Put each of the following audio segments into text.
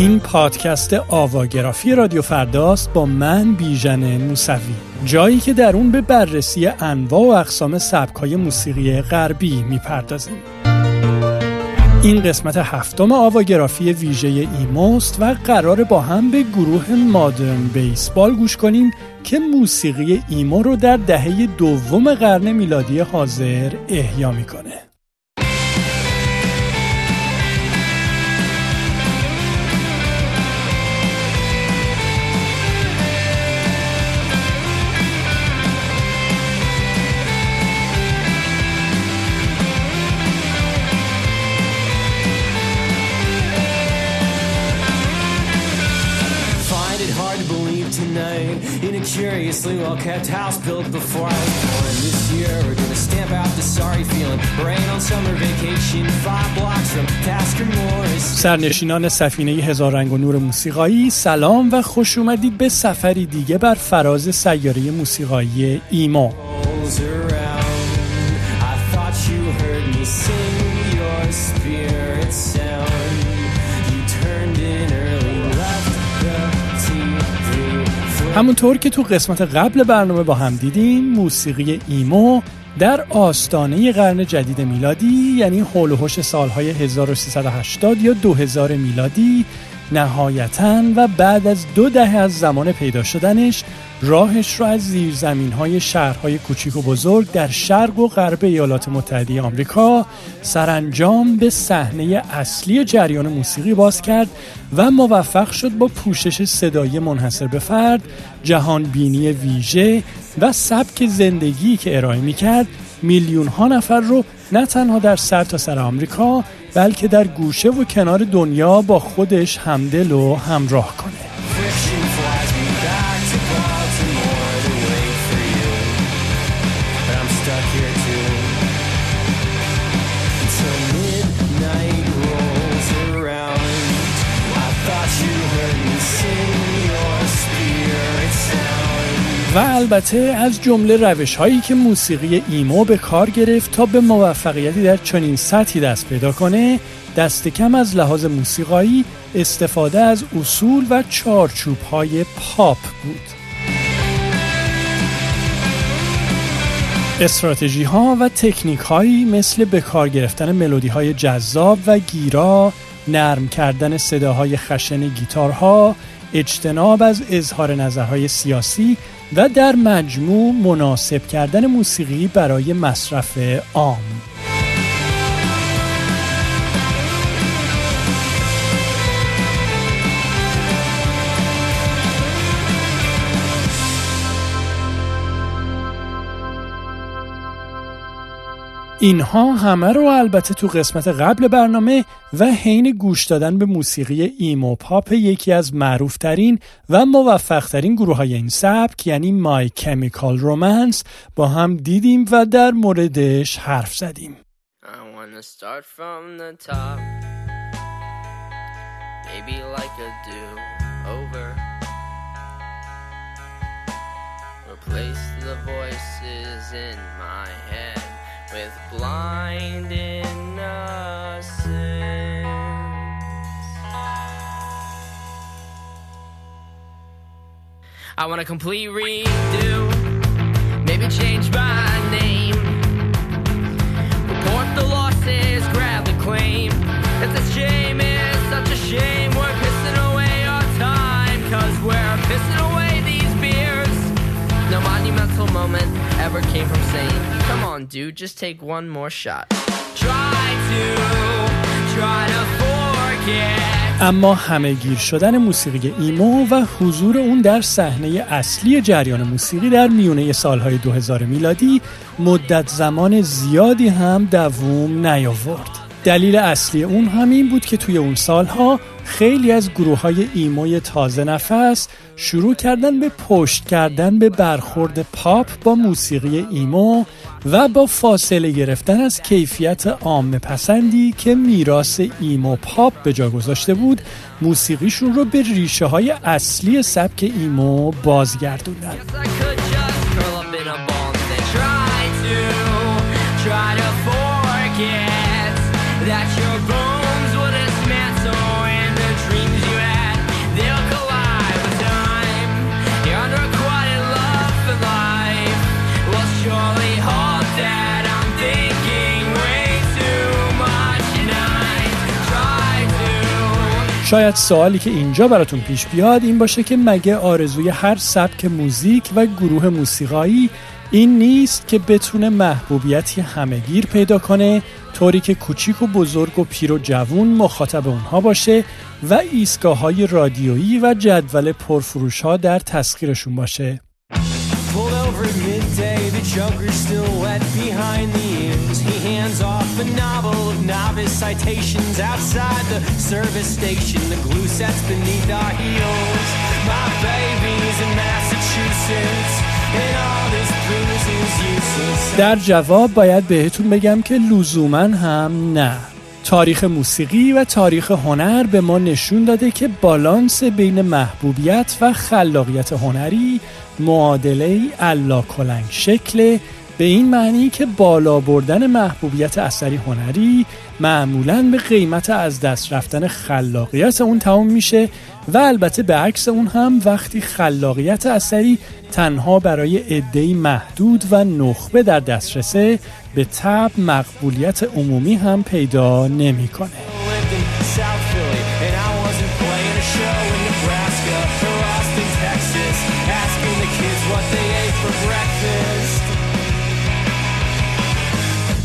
این پادکست آواگرافی رادیو فرداست با من بیژن موسوی. جایی که در اون به بررسی انواع و اقسام سبکای موسیقی غربی می‌پردازیم. این قسمت هفتم آواگرافی ویژه ایموست و قرار با هم به گروه مادرن بیسبال گوش کنیم که موسیقی ایمو رو در دهه دوم قرن میلادی حاضر احیا می‌کنه. Curiously well kept house built before I was born. This year we're gonna stamp out the sorry feeling. Rain on summer vacation, five blocks from Tasker Morris. سرنشینان سفینه هزار رنگ و نور موسیقایی سلام و خوش اومدید به سفری دیگه بر فراز سیاره موسیقایی ایمو. همونطور که تو قسمت قبل برنامه با هم دیدیم موسیقی ایمو در آستانه قرن جدید میلادی یعنی حول و سالهای 1380 یا 2000 میلادی نهایتا و بعد از دو دهه از زمان پیدا شدنش راهش را از زیرزمین های شهرهای کوچیک و بزرگ در شرق و غرب ایالات متحده آمریکا سرانجام به صحنه اصلی جریان موسیقی باز کرد و موفق شد با پوشش صدایی منحصر به فرد، جهان بینی ویژه و سبک زندگی که ارائه می کرد میلیون ها نفر رو نه تنها در سر تا سر آمریکا بلکه در گوشه و کنار دنیا با خودش همدل و همراه کنه. و البته از جمله روش هایی که موسیقی ایمو به کار گرفت تا به موفقیتی در چنین سطحی دست پیدا کنه دست کم از لحاظ موسیقایی استفاده از اصول و چارچوب های پاپ بود. استراتژی ها و تکنیک هایی مثل به کار گرفتن ملودی های جذاب و گیرا نرم کردن صداهای خشن گیتارها اجتناب از اظهار نظرهای سیاسی و در مجموع مناسب کردن موسیقی برای مصرف عام. اینها همه رو البته تو قسمت قبل برنامه و حین گوش دادن به موسیقی ایمو پاپ یکی از معروفترین و موفقترین گروه های این سبک یعنی مای کمیکال رومنس با هم دیدیم و در موردش حرف زدیم. Replace the voices in my head. With blind innocence. I want a complete redo, monumental moment ever came from saying Come on, dude, just take one more shot. Try to, try to forget. اما همه گیر شدن موسیقی ایمو و حضور اون در صحنه اصلی جریان موسیقی در میونه سالهای 2000 میلادی مدت زمان زیادی هم دووم نیاورد. دلیل اصلی اون همین بود که توی اون سالها خیلی از گروه های ایموی تازه نفس شروع کردن به پشت کردن به برخورد پاپ با موسیقی ایمو و با فاصله گرفتن از کیفیت عام پسندی که میراث ایمو پاپ به جا گذاشته بود موسیقیشون رو به ریشه های اصلی سبک ایمو بازگردوندن. شاید سوالی که اینجا براتون پیش بیاد این باشه که مگه آرزوی هر سبک موزیک و گروه موسیقایی این نیست که بتونه محبوبیتی همهگیر پیدا کنه طوری که کوچیک و بزرگ و پیر و جوون مخاطب اونها باشه و ایستگاه های رادیویی و جدول پرفروش ها در تسخیرشون باشه؟ در جواب باید بهتون بگم که لزوما هم نه. تاریخ موسیقی و تاریخ هنر به ما نشون داده که بالانس بین محبوبیت و خلاقیت هنری معادله ای کلنگ شکل به این معنی که بالا بردن محبوبیت اثری هنری معمولا به قیمت از دست رفتن خلاقیت اون تمام میشه و البته به عکس اون هم وقتی خلاقیت اثری تنها برای عدهای محدود و نخبه در دسترسه به تب مقبولیت عمومی هم پیدا نمی‌کنه.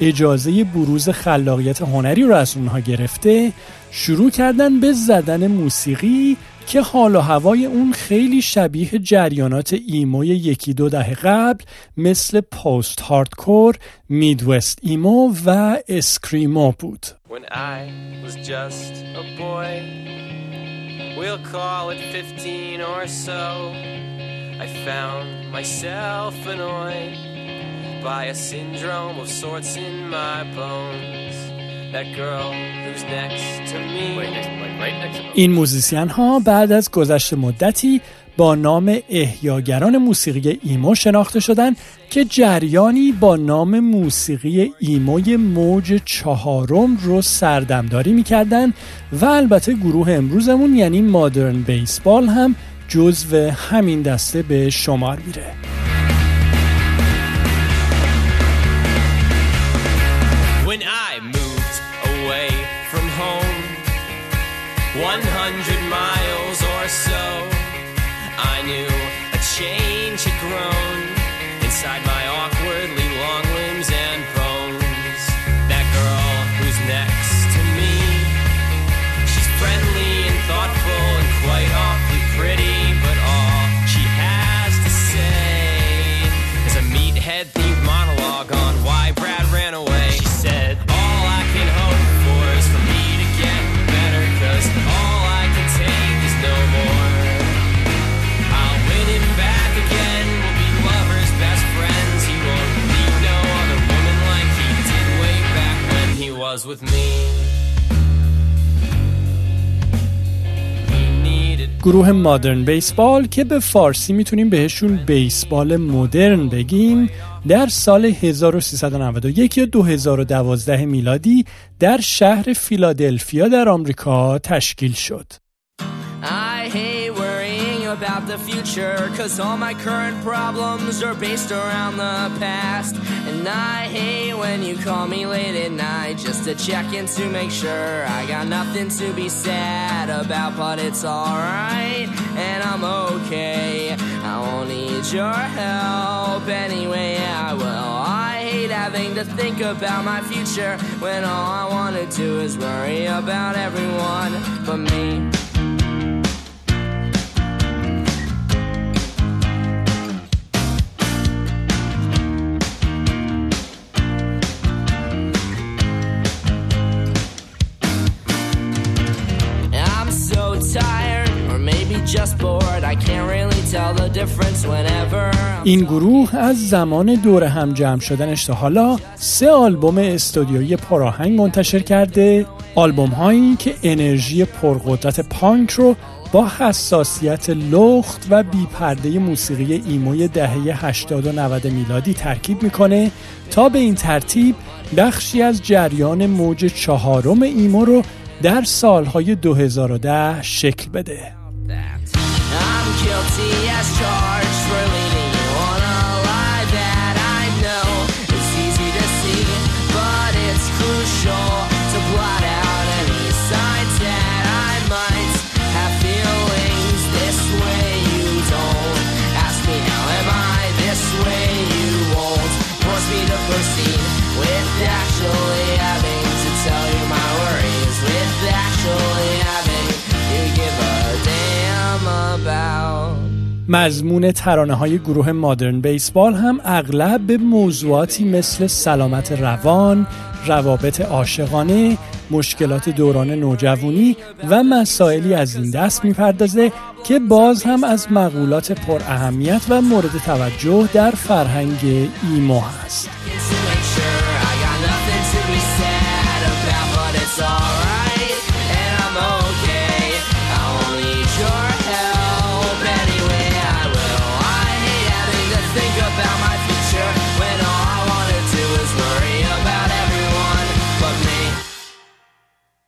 اجازه بروز خلاقیت هنری رو از اونها گرفته شروع کردن به زدن موسیقی که حال و هوای اون خیلی شبیه جریانات emo ی یکی دو دهه قبل مثل post-hardcore، Midwest emo و screamo بود. When I was just a boy, we'll call it 15 or so, I found myself annoyed by a syndrome of sorts in my bones. این موزیسین ها بعد از گذشت مدتی با نام احیاگران موسیقی ایمو شناخته شدند که جریانی با نام موسیقی ایموی موج چهارم رو سردمداری می‌کردن و البته گروه امروزمون یعنی مادرن بیسبال هم جزو همین دسته به شمار میره. Was with me. گروه مادرن بیسبال که به فارسی می‌تونیم بهشون بیسبال مدرن بگیم در سال 1391 یا 2012 میلادی در شهر فیلادلفیا در آمریکا تشکیل شد. About the future Cause all my current problems are based around the past. And I hate when you call me late at night Just to check in to make sure I got nothing to be sad about But it's alright and I'm okay. I won't need your help anyway. I will. I hate having to think about my future When all I wanna do is worry about everyone but me این گروه از زمان دور هم جمع شدنش تا حالا سه آلبوم استودیویی پراهنگ منتشر کرده آلبوم هایی که انرژی پرقدرت پانک رو با حساسیت لخت و بیپرده موسیقی ایموی دهه 80 و 90 میلادی ترکیب می‌کنه تا به این ترتیب بخشی از جریان موج چهارم ایمو رو در سالهای 2010 شکل بده. last charge. مضمون ترانه های گروه مادرن بیسبال هم اغلب به موضوعاتی مثل سلامت روان، روابط عاشقانه، مشکلات دوران نوجوانی و مسائلی از این دست می‌پردازه که باز هم از مقولات پر اهمیت و مورد توجه در فرهنگ ایمو هست.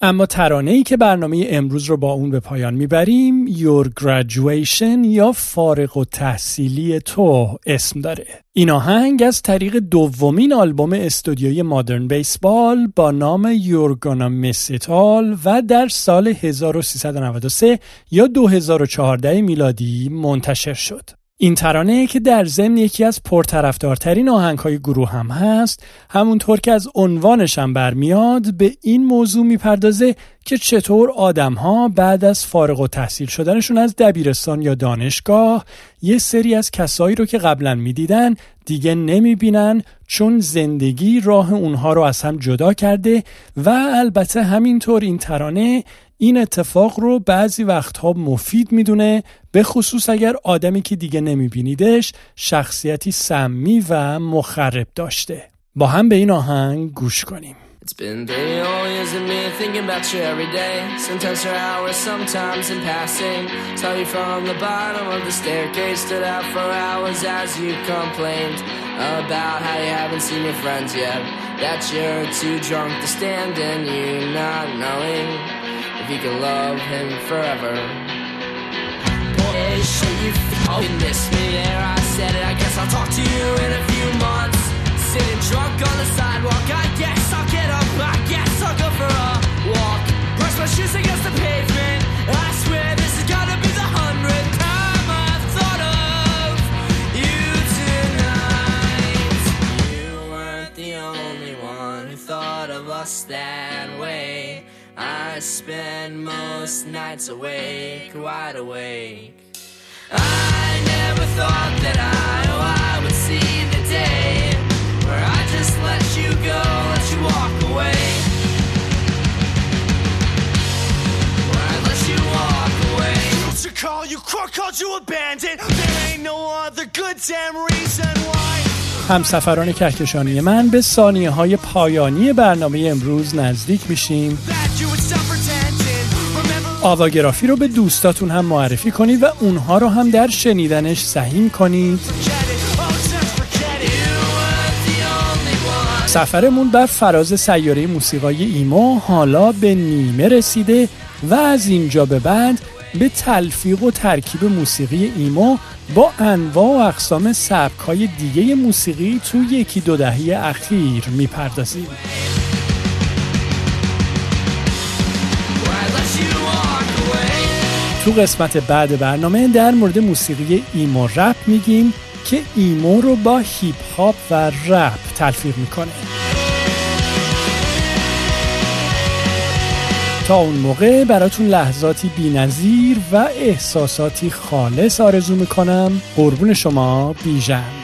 اما ترانه ای که برنامه امروز رو با اون به پایان می‌بریم Your Graduation یا فارغ و تحصیلی تو اسم داره. این آهنگ از طریق دومین آلبوم استودیوی مادرن بیسبال با نام You're Gonna Miss It All و در سال 1393 یا 2014 میلادی منتشر شد. این ترانه که در ضمن یکی از پرطرفدارترین آهنگهای گروه هم هست همونطور که از عنوانش هم برمیاد به این موضوع می‌پردازه که چطور آدمها بعد از فارغ و تحصیل شدنشون از دبیرستان یا دانشگاه یه سری از کسایی رو که قبلا می‌دیدن دیگه نمی‌بینن چون زندگی راه اونها رو از هم جدا کرده و البته همینطور این ترانه این اتفاق رو بعضی وقتها مفید می‌دونه به خصوص اگر آدمی که دیگه نمیبینیدش شخصیتی سمی و مخرب داشته با هم به این آهنگ گوش کنیم It's been day all years of me thinking about you every day. Sometimes for hours, sometimes in passing. Saw you from the bottom of the staircase, stood out for hours as you complained about how you haven't seen your friends yet. That you're too drunk to stand and you not knowing you can love him forever. Boy, you oh. f***ing miss me there. I said it, I guess I'll talk to you in a few months. Sitting drunk on the sidewalk, I guess I'll get up, I guess I'll go for a walk. Brush my shoes against the pavement. I swear spend most nights awake, wide awake. I never thought that I, oh, I would see the day where I just let you go, let you walk away. Where I let you walk away. Don't you call you crook, called you abandoned. There ain't no other good damn reason why. همسفران کهکشانی من به ثانیه های پایانی برنامه امروز نزدیک میشیم آواگرافی رو به دوستاتون هم معرفی کنید و اونها رو هم در شنیدنش سهیم کنید سفرمون بر فراز سیاره موسیقای ایمو حالا به نیمه رسیده و از اینجا به بعد به تلفیق و ترکیب موسیقی ایمو با انواع و اقسام سبک های دیگه موسیقی تو یکی دو دهه اخیر می‌پردازیم. تو قسمت بعد برنامه در مورد موسیقی ایمو رپ میگیم که ایمو رو با هیپ هاپ و رپ تلفیق می‌کنه. تا اون موقع براتون لحظاتی بینظیر و احساساتی خالص آرزو می‌کنم. قربون شما بیژن.